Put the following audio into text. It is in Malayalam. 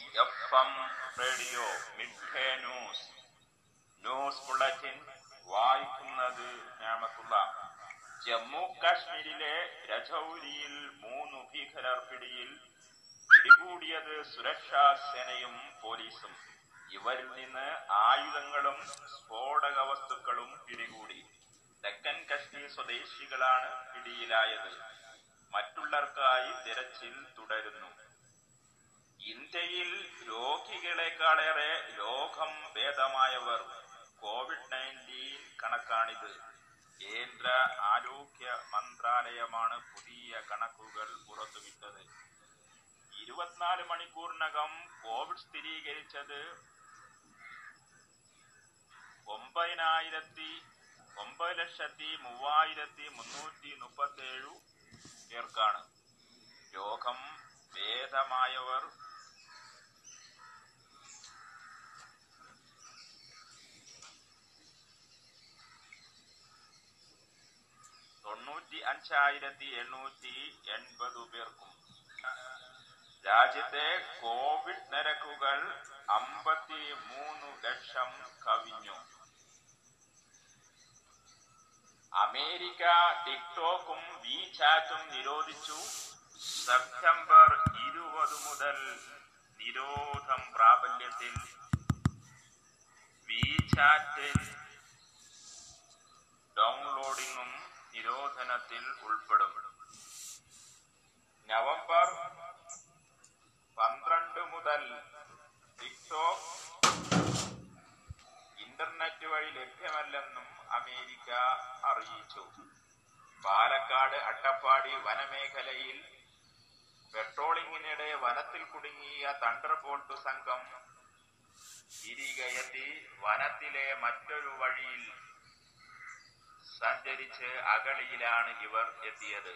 F M radio mid news. News bulletin വായിക്കുന്നത് ഞാമത്തുള്ള. ജമ്മു കാശ്മീരിലെ രജൌരിയിൽ മൂന്ന് ഭീകരർ പിടിയിൽ പിടികൂടിയത് സുരക്ഷാ സേനയും പോലീസും. ഇവരിൽ നിന്ന് ആയുധങ്ങളും സ്ഫോടക വസ്തുക്കളും പിടികൂടി. തെക്കൻ കശ്മീർ സ്വദേശികളാണ് പിടിയിലായത്. മറ്റുള്ളവർക്കായി തിരച്ചിൽ തുടരുന്നു. ഇന്ത്യയിൽ രോഗികളെക്കാളേറെ രോഗം ഭേദമായവർ കോവിഡ് നയന്റീൻ കണക്കാണിത്. കേന്ദ്ര ആരോഗ്യ മന്ത്രാലയമാണ് പുതിയ കണക്കുകൾ പുറത്തുവിട്ടത്. ഇരുപത്തിനാല് മണിക്കൂറിനകം കോവിഡ് സ്ഥിരീകരിച്ചത് ഒമ്പതിനായിരത്തി ഒമ്പത് ലക്ഷത്തി മൂവായിരത്തി മുന്നൂറ്റി മുപ്പത്തി ഏഴു പേർക്കാണ്. രോഗം ഭേദമായവർ തൊണ്ണൂറ്റി അഞ്ചായിരത്തി എണ്ണൂറ്റി എൺപത് പേർക്കും. രാജ്യത്തെ കോവിഡ് നിരക്കുകൾ അമ്പത്തി മൂന്ന് ലക്ഷം കവിഞ്ഞു. അമേരിക്ക ടിക്ടോക്കും വിചാറ്റും നിരോധിച്ചു. സെപ്റ്റംബർ ഇരുപത് മുതൽ നിരോധം പ്രാബല്യത്തിൽ വിചാറ്റ് ഡൗൺലോഡിങ്ങും നിരോധനത്തിൽ ഉൾപ്പെടും. നവംബർ പന്ത്രണ്ട് മുതൽ ടിക്ടോക്ക് ഇന്റർനെറ്റ് വഴി ലഭ്യമല്ലെന്നും അമേരിക്ക അറിയിച്ചു. പാലക്കാട് അട്ടപ്പാടി വനമേഖലയിൽ പെട്രോളിങ്ങിനിടെ വനത്തിൽ കുടുങ്ങിയ തണ്ടർ ബോൾട്ട് സംഘം തിരികെയെത്തി വനത്തിലെ മറ്റൊരു വഴിയിൽ സഞ്ചരിച്ച് അഗളിയിലാണ് ഇവർ എത്തിയത്.